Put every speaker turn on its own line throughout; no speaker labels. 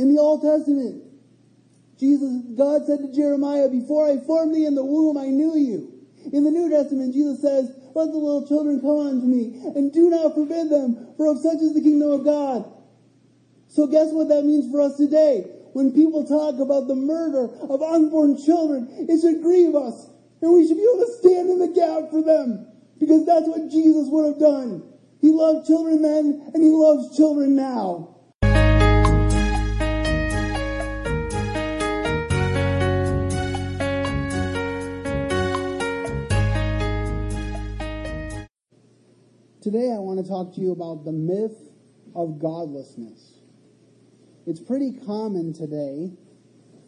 In the Old Testament, Jesus, God said to Jeremiah, before I formed thee in the womb, I knew you. In the New Testament, Jesus says, let the little children come unto me, and do not forbid them, for of such is the kingdom of God. So guess what that means for us today? When people talk about the murder of unborn children, it should grieve us. And we should be able to stand in the gap for them. Because that's what Jesus would have done. He loved children then, and he loves children now. Today I want to talk to you about the myth of godlessness. It's pretty common today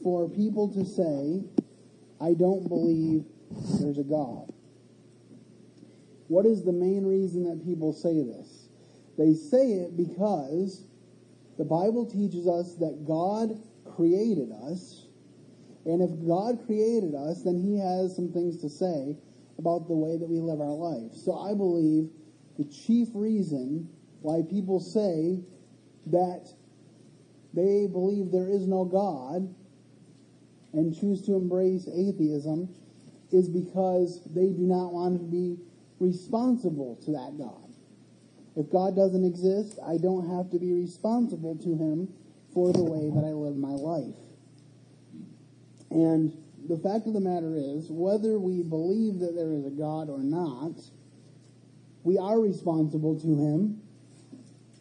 for people to say, I don't believe there's a God. What is the main reason that people say this? They say it because the Bible teaches us that God created us, and if God created us, then he has some things to say about the way that we live our life. So I believe the chief reason why people say that they believe there is no God and choose to embrace atheism is because they do not want to be responsible to that God. If God doesn't exist, I don't have to be responsible to him for the way that I live my life. And the fact of the matter is, whether we believe that there is a God or not, we are responsible to him.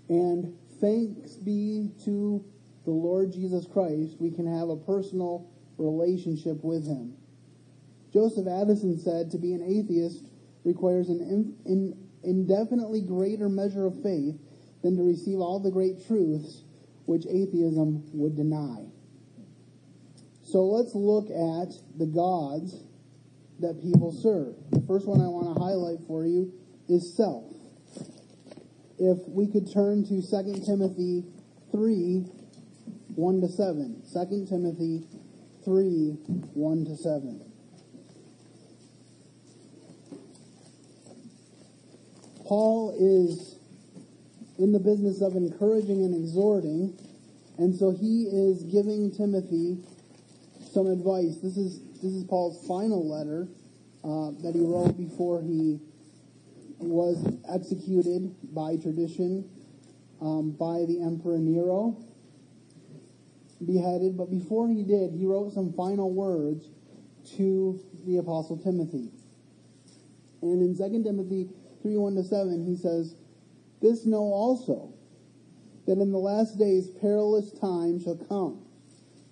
And thanks be to the Lord Jesus Christ, we can have a personal relationship with him. Joseph Addison said to be an atheist requires an in, in, indefinitely greater measure of faith than to receive all the great truths which atheism would deny. So let's look at the gods that people serve. The first one I want to highlight for you is self. If we could turn to 2 Timothy 3, 1 to 7. 2 Timothy 3, 1 to 7. Paul is in the business of encouraging and exhorting, and so he is giving Timothy some advice. This is this is Paul's final letter uh, that he wrote before he was executed by tradition um, by the Emperor Nero, beheaded. But before he did, he wrote some final words to the Apostle Timothy. And in 2 Timothy 3 1 to 7, he says, This know also, that in the last days perilous times shall come.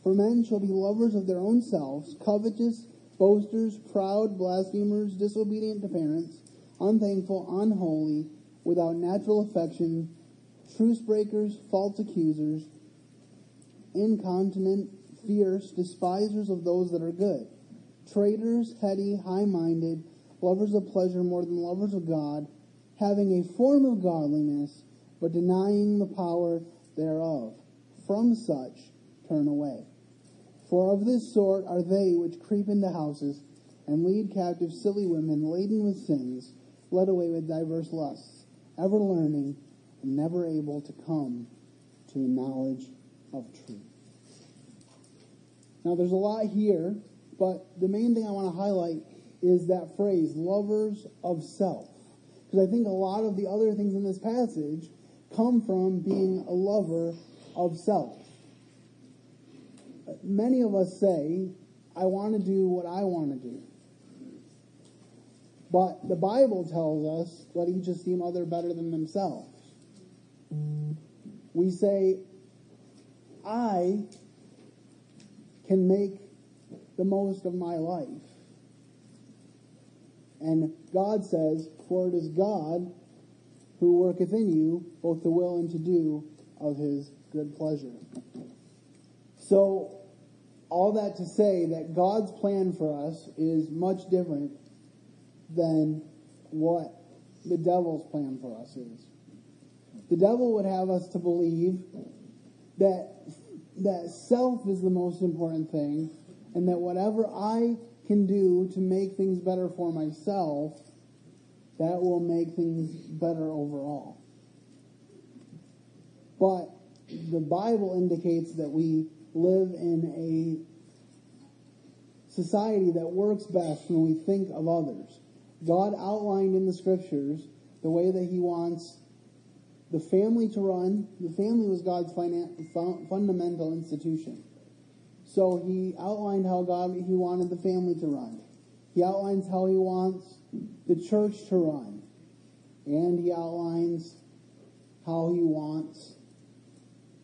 For men shall be lovers of their own selves, covetous, boasters, proud, blasphemers, disobedient to parents, unthankful, unholy, without natural affection, truce breakers, false accusers, incontinent, fierce, despisers of those that are good, traitors, heady, high-minded, lovers of pleasure more than lovers of God, having a form of godliness, but denying the power thereof. From such turn away. For of this sort are they which creep into houses, and lead captive silly women laden with sins, led away with diverse lusts, ever learning, and never able to come to the knowledge of truth. Now there's a lot here, but the main thing I want to highlight is that phrase, lovers of self. Because I think a lot of the other things in this passage come from being a lover of self. Many of us say, I want to do what I want to do. But the Bible tells us, let each esteem other better than themselves. We say, I can make the most of my life. And God says, For it is God who worketh in you both to will and to do of his good pleasure. So, all that to say that God's plan for us is much different than what the devil's plan for us is. The devil would have us to believe that that self is the most important thing and that whatever I can do to make things better for myself, that will make things better overall. But the Bible indicates that we live in a society that works best when we think of others. God outlined in the scriptures the way that he wants the family to run. The family was God's fundamental institution. So he outlined how God he wanted the family to run. He outlines how he wants the church to run. And he outlines how he wants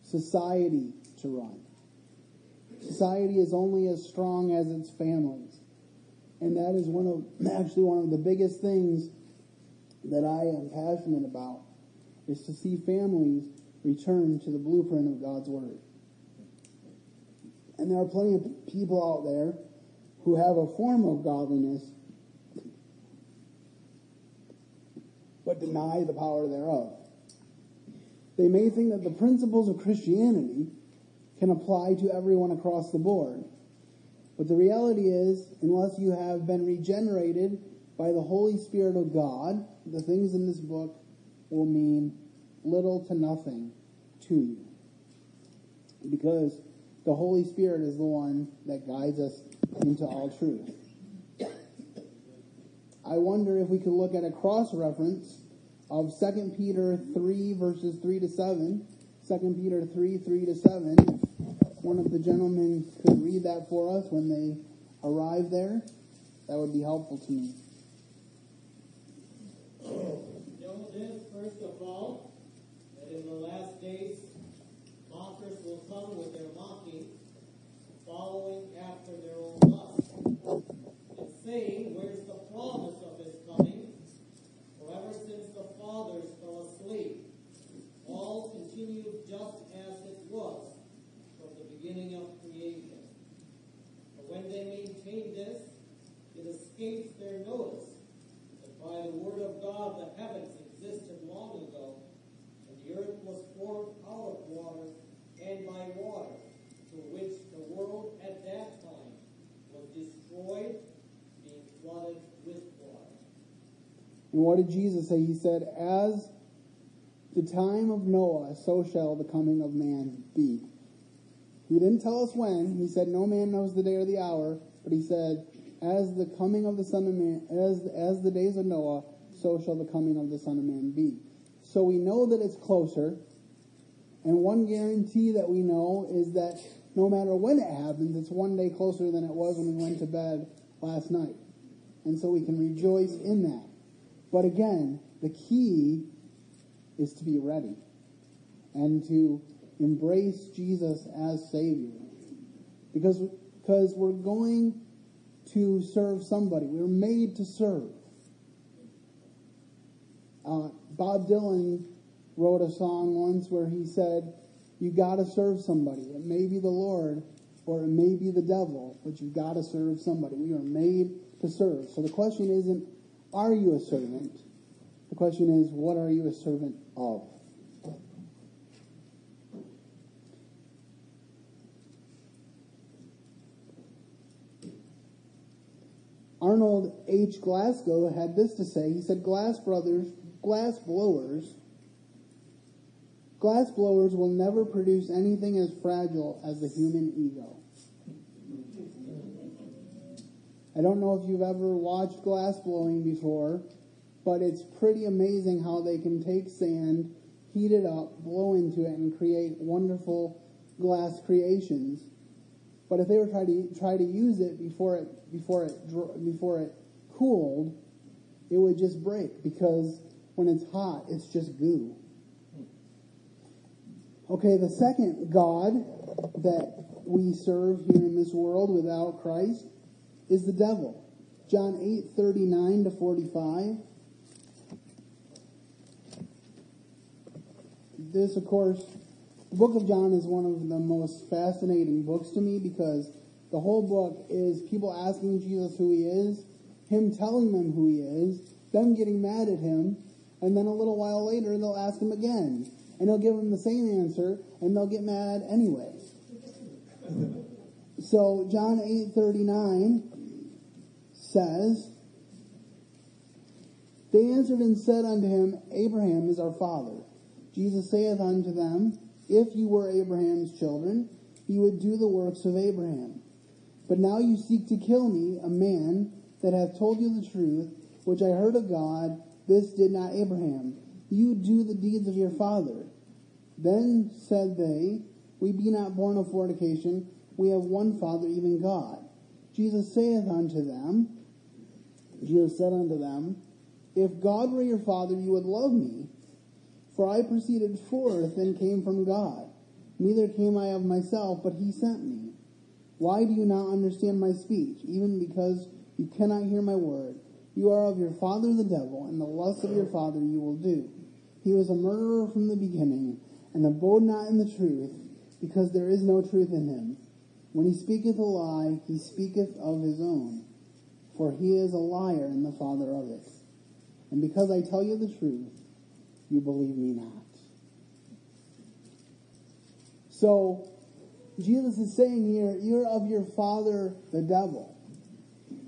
society to run. Society is only as strong as its families. And that is one of actually one of the biggest things that I am passionate about is to see families return to the blueprint of God's word. And there are plenty of people out there who have a form of godliness but deny the power thereof. They may think that the principles of Christianity can apply to everyone across the board. But the reality is, unless you have been regenerated by the Holy Spirit of God, the things in this book will mean little to nothing to you. Because the Holy Spirit is the one that guides us into all truth. I wonder if we could look at a cross reference of 2 Peter 3 verses 3 to 7. 2 Peter 3, 3 to 7. One of the gentlemen could read that for us when they arrive there, that would be helpful to me.
Know this, first of all, that in the last days mockers will come with their mocking, following after their own lust, and saying, Where's the promise of his coming? For ever since the fathers fell asleep, all continued just as it was from the beginning of creation. But when they maintain this, it escapes their notice that by the word of God the heavens existed long ago, and the earth was formed out of water and by water, to which the world at that time was destroyed, being flooded with water.
And what did Jesus say? He said, As the time of Noah, so shall the coming of man be. He didn't tell us when. He said, No man knows the day or the hour. But he said, As the coming of the Son of Man, as, as the days of Noah, so shall the coming of the Son of Man be. So we know that it's closer. And one guarantee that we know is that no matter when it happens, it's one day closer than it was when we went to bed last night. And so we can rejoice in that. But again, the key is to be ready and to embrace Jesus as Savior. Because, because we're going to serve somebody. We're made to serve. Uh, Bob Dylan wrote a song once where he said, You got to serve somebody. It may be the Lord or it may be the devil, but you've got to serve somebody. We are made to serve. So the question isn't, Are you a servant? The question is, What are you a servant of? Arnold H. Glasgow had this to say. He said, Glass brothers, glass blowers, glass blowers will never produce anything as fragile as the human ego. I don't know if you've ever watched glass blowing before, but it's pretty amazing how they can take sand, heat it up, blow into it, and create wonderful glass creations. But if they were trying to try to use it before it before it before it cooled, it would just break because when it's hot, it's just goo. Okay, the second God that we serve here in this world without Christ is the devil. John 8, 39 to 45. This, of course, the book of John is one of the most fascinating books to me because the whole book is people asking Jesus who he is, him telling them who he is, them getting mad at him, and then a little while later they'll ask him again. And he'll give them the same answer, and they'll get mad anyway. So John 8:39 says, They answered and said unto him, Abraham is our father. Jesus saith unto them, if you were Abraham's children, you would do the works of Abraham. But now you seek to kill me, a man that hath told you the truth, which I heard of God. This did not Abraham. You do the deeds of your father. Then said they, We be not born of fornication. We have one Father, even God. Jesus saith unto them, Jesus said unto them, If God were your Father, you would love me, for I proceeded forth and came from God. Neither came I of myself, but he sent me. Why do you not understand my speech, even because you cannot hear my word? You are of your father the devil, and the lust of your father you will do. He was a murderer from the beginning, and abode not in the truth, because there is no truth in him. When he speaketh a lie, he speaketh of his own, for he is a liar and the father of it. And because I tell you the truth, you believe me not. So, Jesus is saying here, you're of your father, the devil.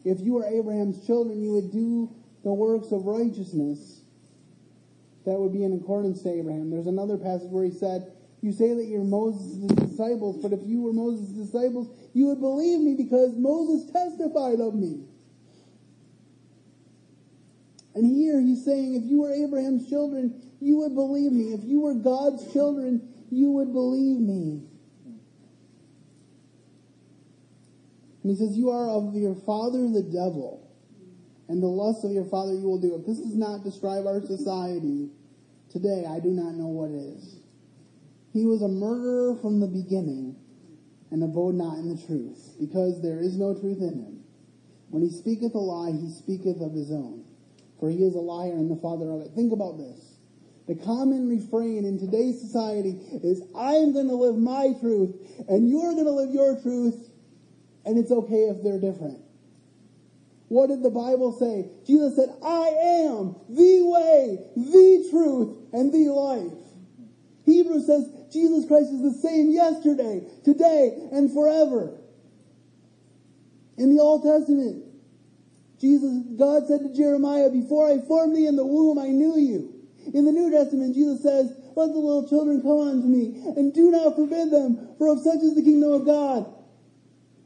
If you were Abraham's children, you would do the works of righteousness. That would be in accordance to Abraham. There's another passage where he said, You say that you're Moses' disciples, but if you were Moses' disciples, you would believe me because Moses testified of me. And here he's saying, if you were Abraham's children, you would believe me. If you were God's children, you would believe me. And he says, You are of your father the devil, and the lust of your father you will do. If this does not describe our society today, I do not know what is. He was a murderer from the beginning, and abode not in the truth, because there is no truth in him. When he speaketh a lie, he speaketh of his own, for he is a liar and the father of it. Think about this. The common refrain in today's society is, I am going to live my truth, and you're going to live your truth, and it's okay if they're different. What did the Bible say? Jesus said, I am the way, the truth, and the life. Hebrews says Jesus Christ is the same yesterday, today, and forever. In the Old Testament, Jesus, God said to Jeremiah, before I formed thee in the womb, I knew you. In the New Testament, Jesus says, let the little children come unto me, and do not forbid them, for of such is the kingdom of God.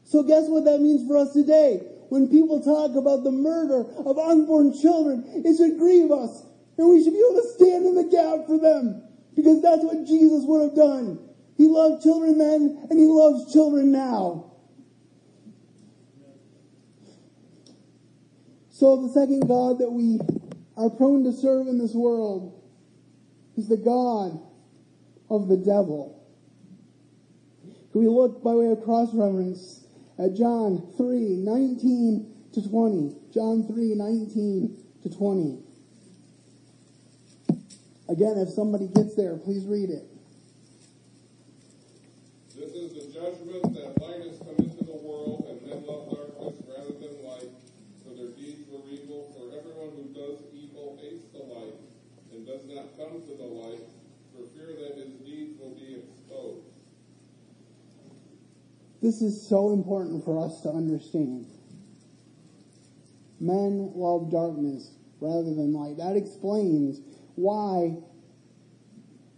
So guess what that means for us today? When people talk about the murder of unborn children, it should grieve us. And we should be able to stand in the gap for them. Because that's what Jesus would have done. He loved children then, and he loves children now. So the second God that we are prone to serve in this world is the God of the devil. Can we look by way of cross reference at John 3, 19 to 20? John 3, 19 to 20. Again, if somebody gets there, please read it.
This is the judgment that and does not come to the light, for fear that his deeds will be exposed.
This is so important for us to understand. Men love darkness rather than light. That explains why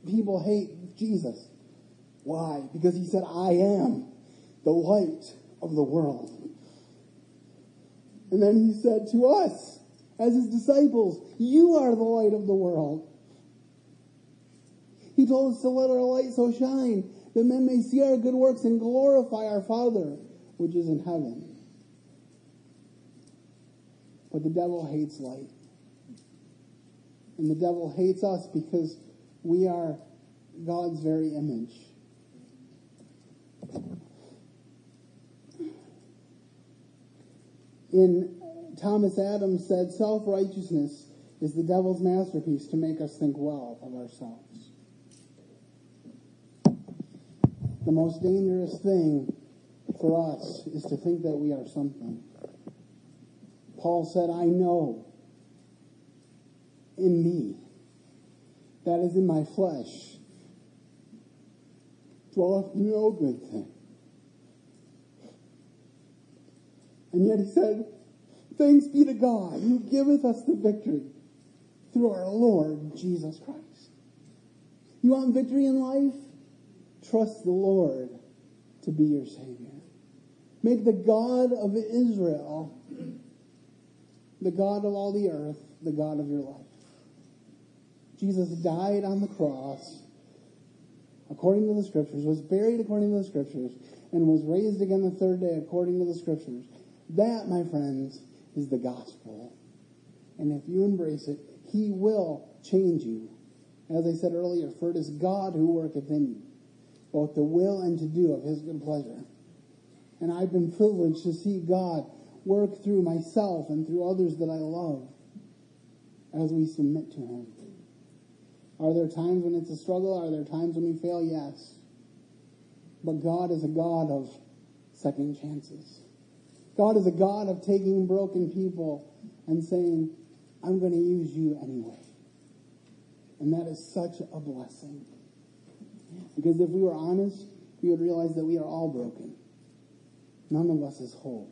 people hate Jesus. Why? Because he said, I am the light of the world. And then he said to us, as his disciples, You are the light of the world. He told us to let our light so shine that men may see our good works and glorify our Father, which is in heaven. But the devil hates light. And the devil hates us because we are God's very image. In Thomas Adams said, self-righteousness is the devil's masterpiece to make us think well of ourselves. The most dangerous thing for us is to think that we are something. Paul said, I know in me, that is in my flesh, dwelleth no good thing. And yet he said, Thanks be to God who giveth us the victory through our Lord Jesus Christ. You want victory in life? trust the Lord to be your Savior. Make the God of Israel the God of all the earth, the God of your life. Jesus died on the cross according to the scriptures, was buried according to the scriptures, and was raised again the third day according to the scriptures. That, my friends, is the gospel. And if you embrace it, he will change you. As I said earlier, for it is God who worketh in you, both the will and to do of his good pleasure. And I've been privileged to see God work through myself and through others that I love as we submit to him. Are there times when it's a struggle? Are there times when we fail? Yes. But God is a God of second chances. God is a God of taking broken people and saying, I'm going to use you anyway. And that is such a blessing. Because if we were honest, we would realize that we are all broken. None of us is whole.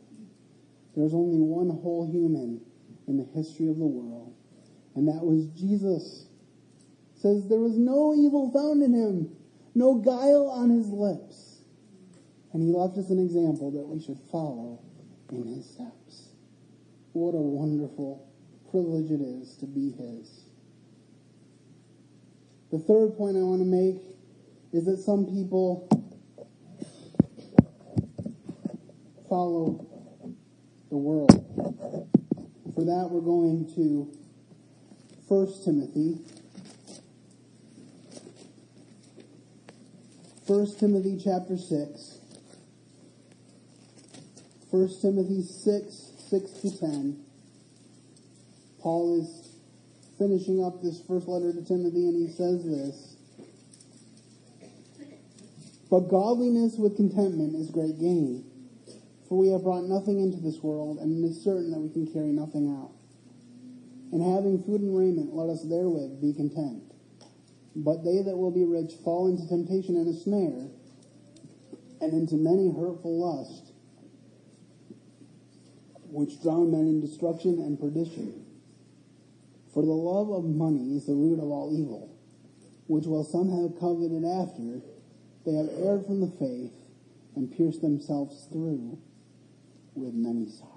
There's only one whole human in the history of the world, and that was Jesus. It says there was no evil found in him, no guile on his lips. And he left us an example that we should follow in his steps. What a wonderful privilege it is to be his. The third point I want to make is that some people follow the world. For that, we're going to 1 Timothy. 1 Timothy chapter 6. 1 Timothy 6, 6 to 10. Paul is finishing up this first letter to Timothy, and he says this But godliness with contentment is great gain. For we have brought nothing into this world, and it is certain that we can carry nothing out. And having food and raiment, let us therewith be content. But they that will be rich fall into temptation and a snare, and into many hurtful lusts, which drown men in destruction and perdition. For the love of money is the root of all evil, which while some have coveted after, they have erred from the faith and pierced themselves through with many sorrows.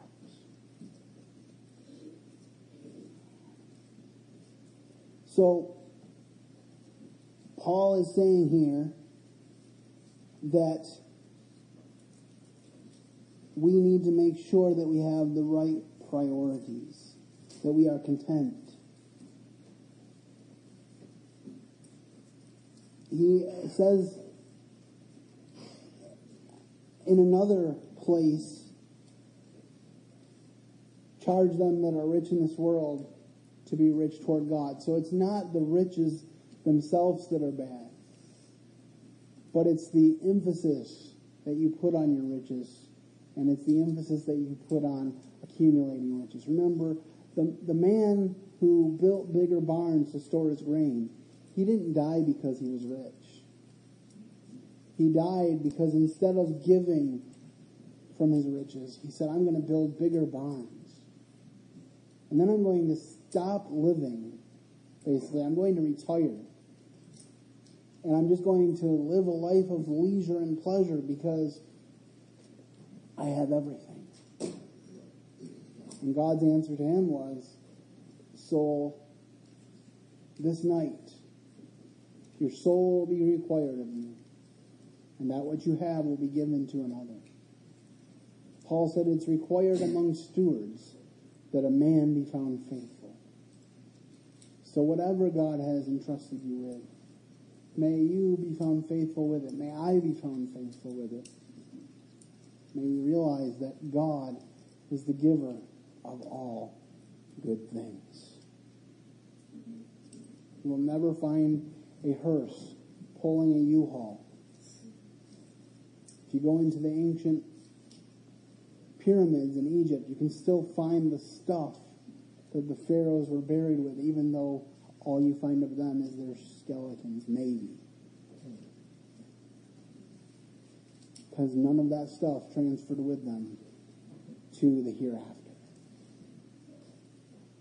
So, Paul is saying here that we need to make sure that we have the right priorities, that we are content. He says in another place charge them that are rich in this world to be rich toward God. So it's not the riches themselves that are bad, but it's the emphasis that you put on your riches, and it's the emphasis that you put on accumulating riches. Remember, the, the man who built bigger barns to store his grain, he didn't die because he was rich. He died because instead of giving from his riches, he said, I'm going to build bigger barns. And then I'm going to stop living, basically. I'm going to retire. And I'm just going to live a life of leisure and pleasure because I have everything. And God's answer to him was, Soul, this night, your soul will be required of you, and that what you have will be given to another. Paul said it's required among stewards that a man be found faithful. So whatever God has entrusted you with, may you be found faithful with it. May I be found faithful with it. May we realize that God is the giver of all good things. You will never find a hearse pulling a U-Haul. If you go into the ancient pyramids in Egypt, you can still find the stuff that the pharaohs were buried with, even though all you find of them is their skeletons, maybe. Because none of that stuff transferred with them to the hereafter.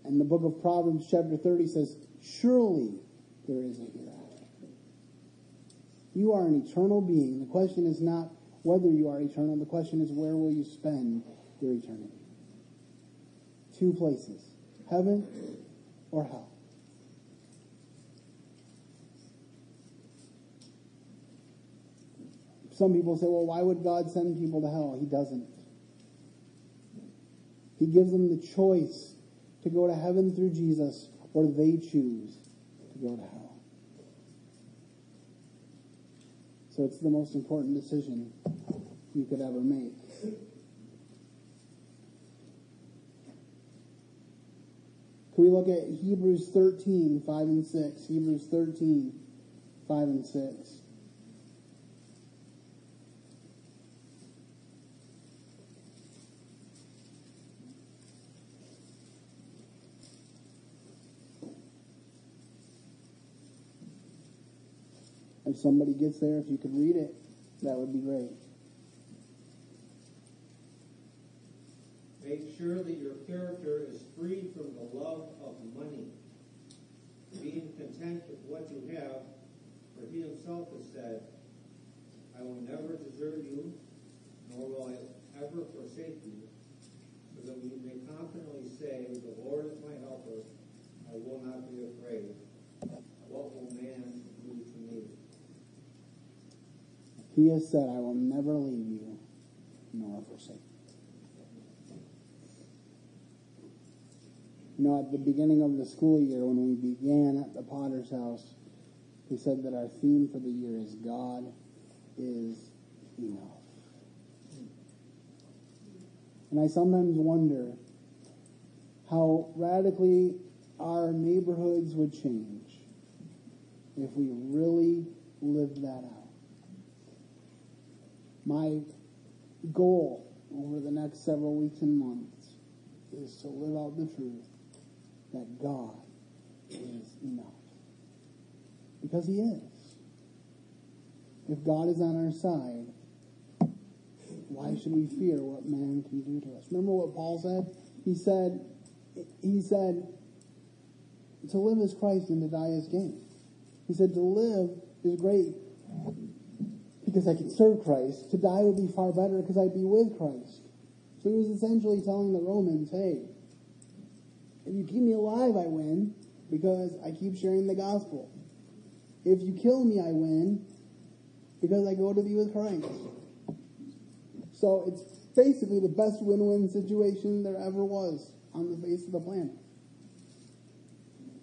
And the book of Proverbs, chapter 30, says, Surely there is a hereafter. You are an eternal being. The question is not whether you are eternal. The question is where will you spend your eternity? Two places. Heaven or hell. Some people say, well, why would God send people to hell? He doesn't. He gives them the choice to go to heaven through Jesus or they choose to go to hell. So it's the most important decision you could ever make. Can we look at Hebrews 13, 5 and 6? Hebrews 13, 5 and 6. If somebody gets there, if you could read it, that would be great.
Make sure that your character is free from the love of money, being content with what you have, for he himself has said, I will never desert you, nor will I ever forsake you, so that we may confidently say, The Lord is my helper, I will not be afraid. What will man do to me?
He has said, I will never leave you nor forsake you. You know, at the beginning of the school year, when we began at the Potter's house, we said that our theme for the year is God is enough. And I sometimes wonder how radically our neighborhoods would change if we really lived that out. My goal over the next several weeks and months is to live out the truth that God is enough. Because He is. If God is on our side, why should we fear what man can do to us? Remember what Paul said? He said, he said, to live is Christ and to die is gain. He said to live is great because I can serve Christ. To die would be far better because I'd be with Christ. So he was essentially telling the Romans, hey, if you keep me alive, I win because I keep sharing the gospel. If you kill me, I win because I go to be with Christ. So it's basically the best win-win situation there ever was on the face of the planet.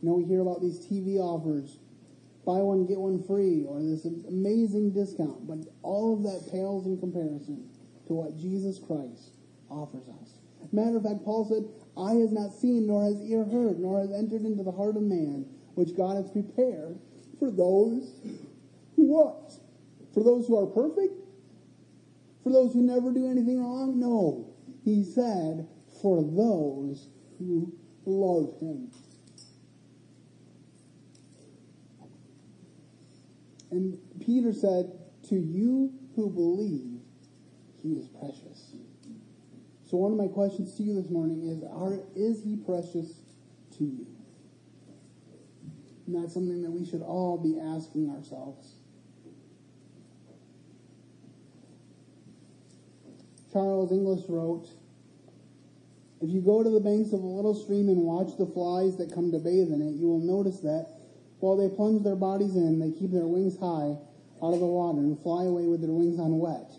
You know, we hear about these TV offers, buy one, get one free, or this amazing discount, but all of that pales in comparison to what Jesus Christ offers us. Matter of fact, Paul said, Eye has not seen, nor has ear heard, nor has entered into the heart of man, which God has prepared for those who what? For those who are perfect? For those who never do anything wrong? No. He said, for those who love him. And Peter said, To you who believe, he is precious. So one of my questions to you this morning is, are, is he precious to you? And that's something that we should all be asking ourselves. Charles Inglis wrote, If you go to the banks of a little stream and watch the flies that come to bathe in it, you will notice that while they plunge their bodies in, they keep their wings high out of the water and fly away with their wings unwet.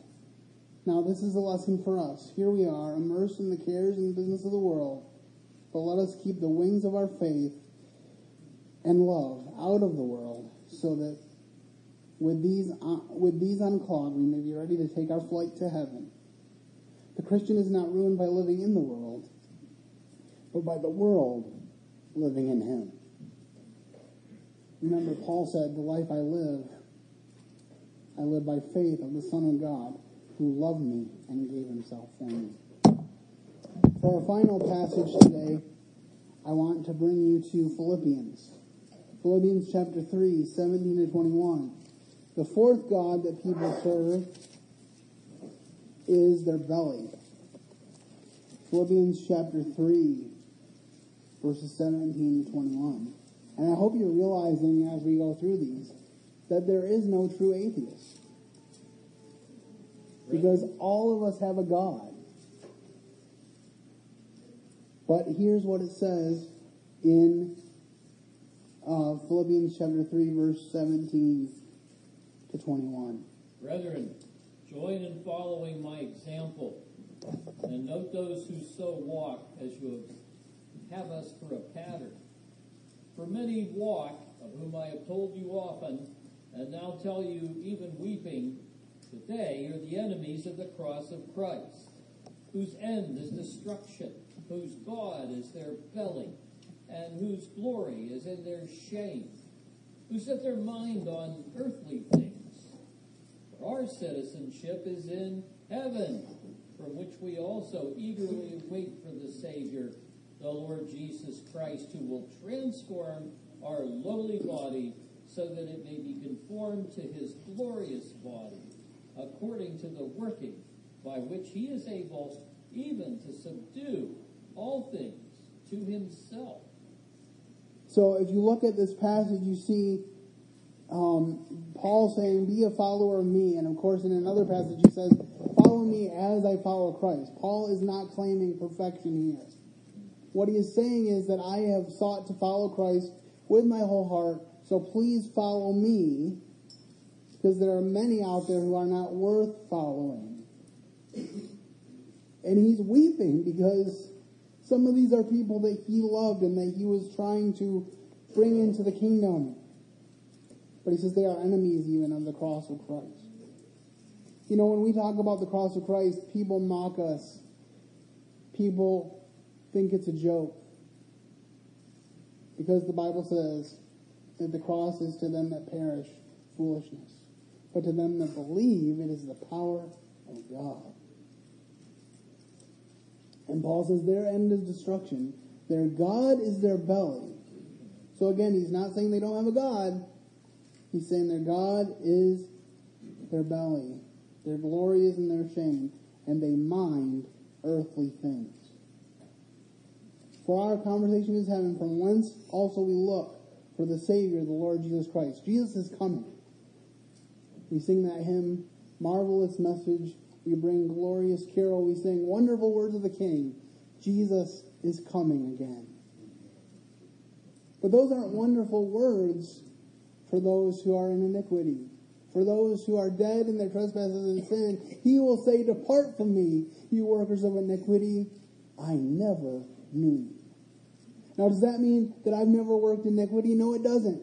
Now, this is a lesson for us. Here we are, immersed in the cares and business of the world, but let us keep the wings of our faith and love out of the world, so that with these, uh, with these unclogged, we may be ready to take our flight to heaven. The Christian is not ruined by living in the world, but by the world living in him. Remember, Paul said, The life I live, I live by faith of the Son of God who loved me and gave himself for me. For our final passage today, I want to bring you to Philippians. Philippians chapter 3, 17 to 21. The fourth God that people serve is their belly. Philippians chapter 3, verses 17 to 21. And I hope you're realizing as we go through these that there is no true atheist. Because all of us have a God. But here's what it says in uh, Philippians chapter 3, verse 17 to 21.
Brethren, join in following my example, and note those who so walk as you have, have us for a pattern. For many walk, of whom I have told you often, and now tell you even weeping, that they are the enemies of the cross of Christ, whose end is destruction, whose God is their belly, and whose glory is in their shame, who set their mind on earthly things. For our citizenship is in heaven, from which we also eagerly wait for the Savior, the Lord Jesus Christ, who will transform our lowly body so that it may be conformed to his glorious body, according to the working by which he is able even to subdue all things to himself.
So if you look at this passage, you see um, Paul saying, Be a follower of me. And of course, in another passage, he says, Follow me as I follow Christ. Paul is not claiming perfection here. What he is saying is that I have sought to follow Christ with my whole heart, so please follow me, because there are many out there who are not worth following. And he's weeping because some of these are people that he loved and that he was trying to bring into the kingdom. But he says they are enemies even of the cross of Christ. You know, when we talk about the cross of Christ, people mock us. People think it's a joke. Because the Bible says that the cross is to them that perish foolishness. But to them that believe, it is the power of God. And Paul says their end is destruction. Their God is their belly. So again, he's not saying they don't have a God. He's saying their God is their belly. Their glory is in their shame. And they mind earthly things. For our conversation is heaven, from whence also we look for the Savior, the Lord Jesus Christ. Jesus is coming. We sing that hymn, Marvelous Message. We bring glorious carol. We sing wonderful words of the King. Jesus is coming again. But those aren't wonderful words for those who are in iniquity. For those who are dead in their trespasses and sin, he will say, Depart from me, you workers of iniquity. I never you. Now, does that mean that I've never worked iniquity? No, it doesn't.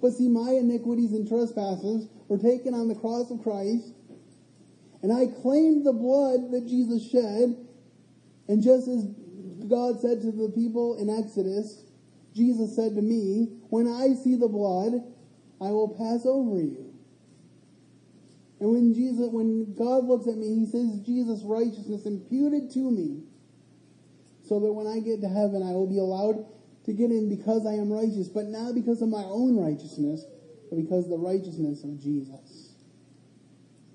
But see, my iniquities and trespasses were taken on the cross of Christ, and I claimed the blood that Jesus shed, and just as God said to the people in Exodus, Jesus said to me, When I see the blood, I will pass over you. And when Jesus, when God looks at me, he says Jesus' righteousness imputed to me so that when I get to heaven, I will be allowed to get in because I am righteous, but not because of my own righteousness, but because of the righteousness of Jesus.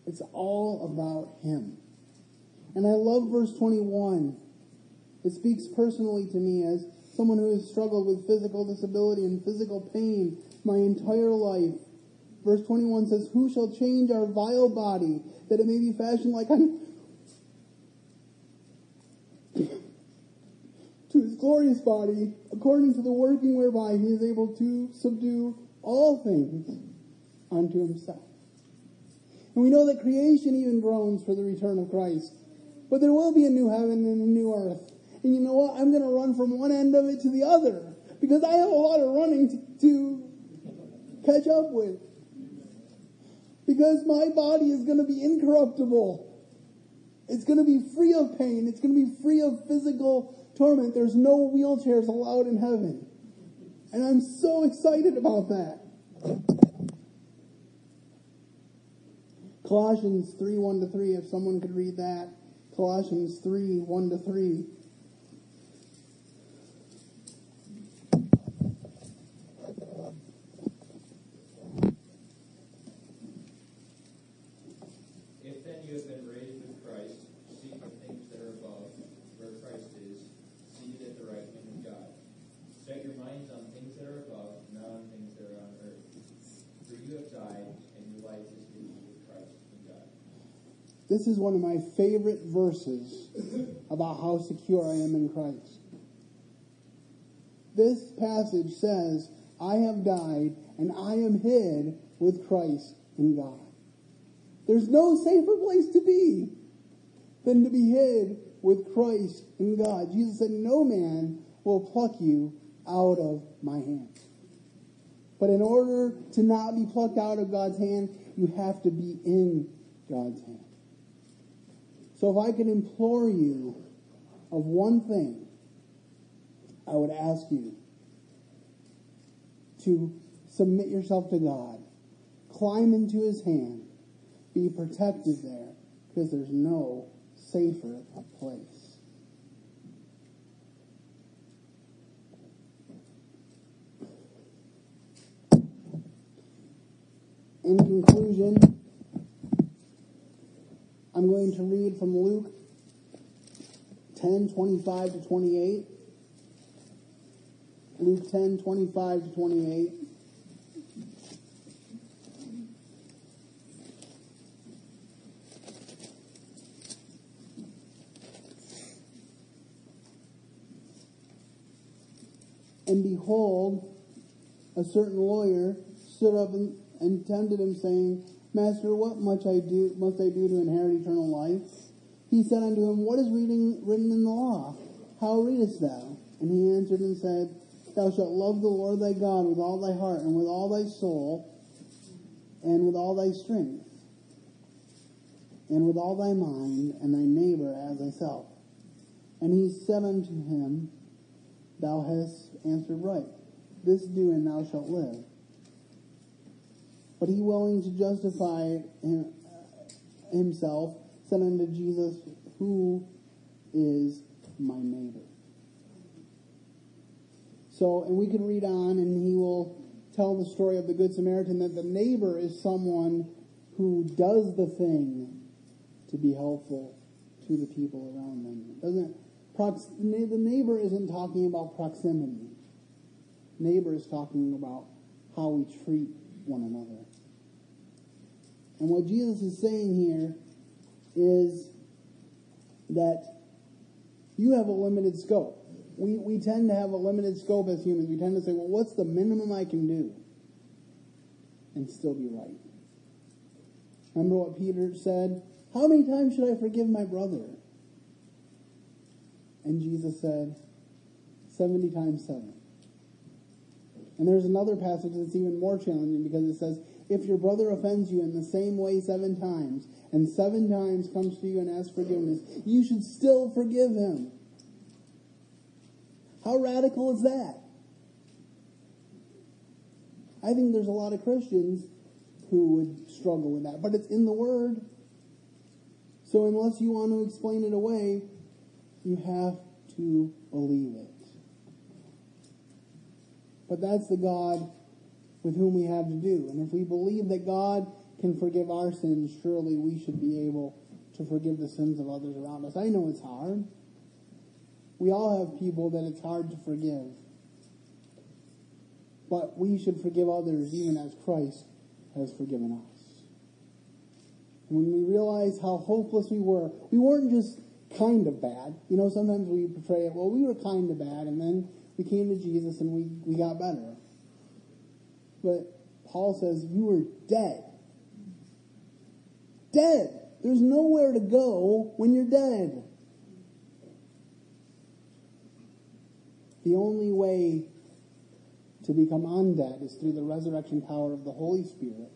It's all about Him. And I love verse 21. It speaks personally to me as someone who has struggled with physical disability and physical pain my entire life. Verse 21 says, Who shall change our vile body that it may be fashioned like unto to his glorious body, according to the working whereby he is able to subdue all things unto himself. And we know that creation even groans for the return of Christ. But there will be a new heaven and a new earth. And you know what? I'm going to run from one end of it to the other because I have a lot of running to, to catch up with. Because my body is going to be incorruptible. It's going to be free of pain. It's going to be free of physical torment. There's no wheelchairs allowed in heaven. And I'm so excited about that. Colossians 3 1 to 3, if someone could read that. Colossians 3 1 to 3.
If then you have been raised with Christ, seek the things that are above, where Christ is, seated at the right hand of God. Set your minds on things that are above, not on things that are on earth. For you have
This is one of my favorite verses about how secure I am in Christ. This passage says, I have died and I am hid with Christ in God. There's no safer place to be than to be hid with Christ in God. Jesus said, No man will pluck you out of my hand. But in order to not be plucked out of God's hand, you have to be in God's hand. So if I could implore you of one thing, I would ask you to submit yourself to God, climb into his hand, be protected there, because there's no safer place. In conclusion, I'm going to read from Luke 10 25 to 28. Luke 10 25 to 28. And behold, a certain lawyer stood up and, and tempted him, saying, Master, what much I do must I do to inherit eternal life? He said unto him, What is reading written in the law? How readest thou? And he answered and said, Thou shalt love the Lord thy God with all thy heart and with all thy soul and with all thy strength and with all thy mind and thy neighbor as thyself. And he said unto him, Thou hast answered right. This do and thou shalt live. But he willing to justify him, uh, himself said unto Jesus, Who is my neighbor? So, and we could read on, and he will tell the story of the Good Samaritan that the neighbor is someone who does the thing to be helpful to the people around them. Doesn't prox- the neighbor isn't talking about proximity. Neighbor is talking about how we treat one another. And what Jesus is saying here is that you have a limited scope. We, we tend to have a limited scope as humans. We tend to say, well, what's the minimum I can do? And still be right. Remember what Peter said? How many times should I forgive my brother? And Jesus said, 70 times 7. And there's another passage that's even more challenging because it says, if your brother offends you in the same way seven times, and seven times comes to you and asks forgiveness, you should still forgive him. How radical is that? I think there's a lot of Christians who would struggle with that, but it's in the Word. So unless you want to explain it away, you have to believe it. But that's the God with whom we have to do. And if we believe that God can forgive our sins, surely we should be able to forgive the sins of others around us. I know it's hard. We all have people that it's hard to forgive. But we should forgive others even as Christ has forgiven us. And when we realize how hopeless we were, we weren't just kind of bad. You know, sometimes we portray it, well, we were kind of bad, and then we came to Jesus and we, we got better. But Paul says, you were dead. Dead. There's nowhere to go when you're dead. The only way to become undead is through the resurrection power of the Holy Spirit,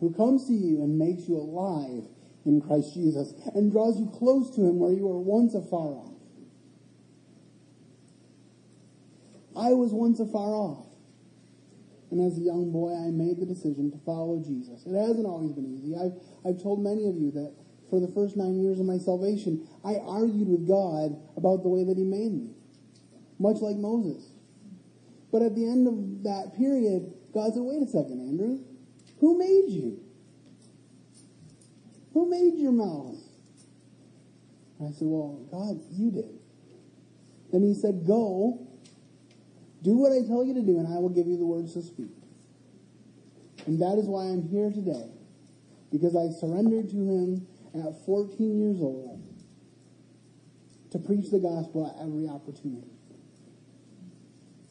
who comes to you and makes you alive in Christ Jesus and draws you close to him where you were once afar off. I was once afar off. And as a young boy, I made the decision to follow Jesus. It hasn't always been easy. I've, I've told many of you that for the first nine years of my salvation, I argued with God about the way that He made me, much like Moses. But at the end of that period, God said, wait a second, Andrew. Who made you? Who made your mouth? I said, well, God, you did. Then he said, go do what I tell you to do, and I will give you the words to speak. And that is why I'm here today. Because I surrendered to him, at 14 years old to preach the gospel at every opportunity.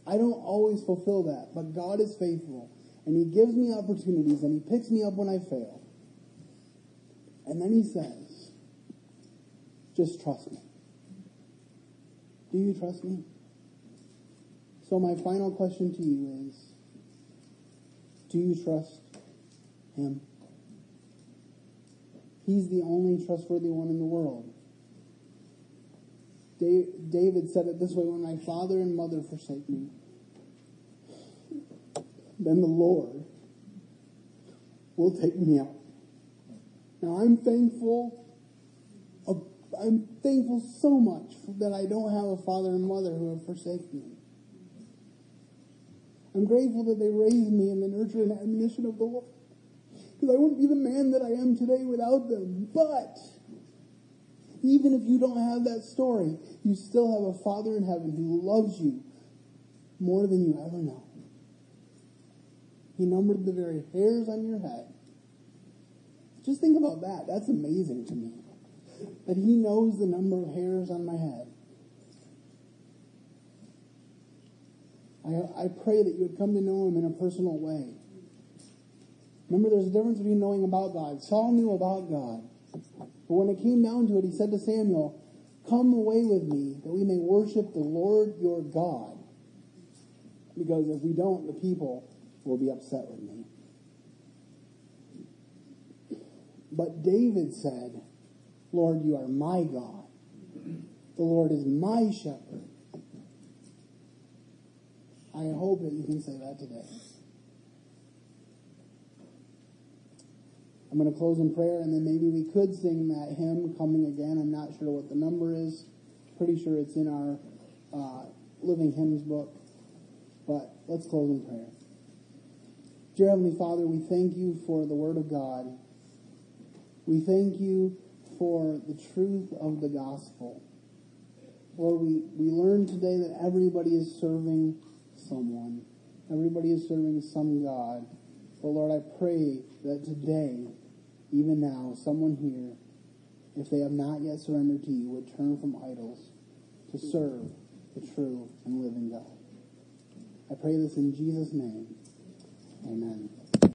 I don't always fulfill that, but God is faithful, and He gives me opportunities, and He picks me up when I fail. And then He says, just trust me. Do you trust me? So my final question to you is, do you trust Him? He's the only trustworthy one in the world. David said it this way when my father and mother forsake me, then the Lord will take me up. Now I'm thankful. Uh, I'm thankful so much that I don't have a father and mother who have forsaken me. I'm grateful that they raised me in the nurture and admonition of the Lord. Because I wouldn't be the man that I am today without them. But even if you don't have that story, you still have a Father in heaven who loves you more than you ever know. He numbered the very hairs on your head. Just think about that. That's amazing to me. That he knows the number of hairs on my head. I, I pray that you would come to know him in a personal way. Remember, there's a difference between knowing about God. Saul knew about God. But when it came down to it, he said to Samuel, Come away with me that we may worship the Lord your God. Because if we don't, the people will be upset with me. But David said, Lord, you are my God. The Lord is my shepherd. I hope that you can say that today. I'm going to close in prayer, and then maybe we could sing that hymn, Coming Again. I'm not sure what the number is. Pretty sure it's in our uh, Living Hymns book. But let's close in prayer. Dear Heavenly Father, we thank you for the Word of God. We thank you for the truth of the gospel. Lord, we, we learned today that everybody is serving someone. Everybody is serving some God. But Lord, I pray that today, even now, someone here, if they have not yet surrendered to you, would turn from idols to serve the true and living God. I pray this in Jesus' name. Amen.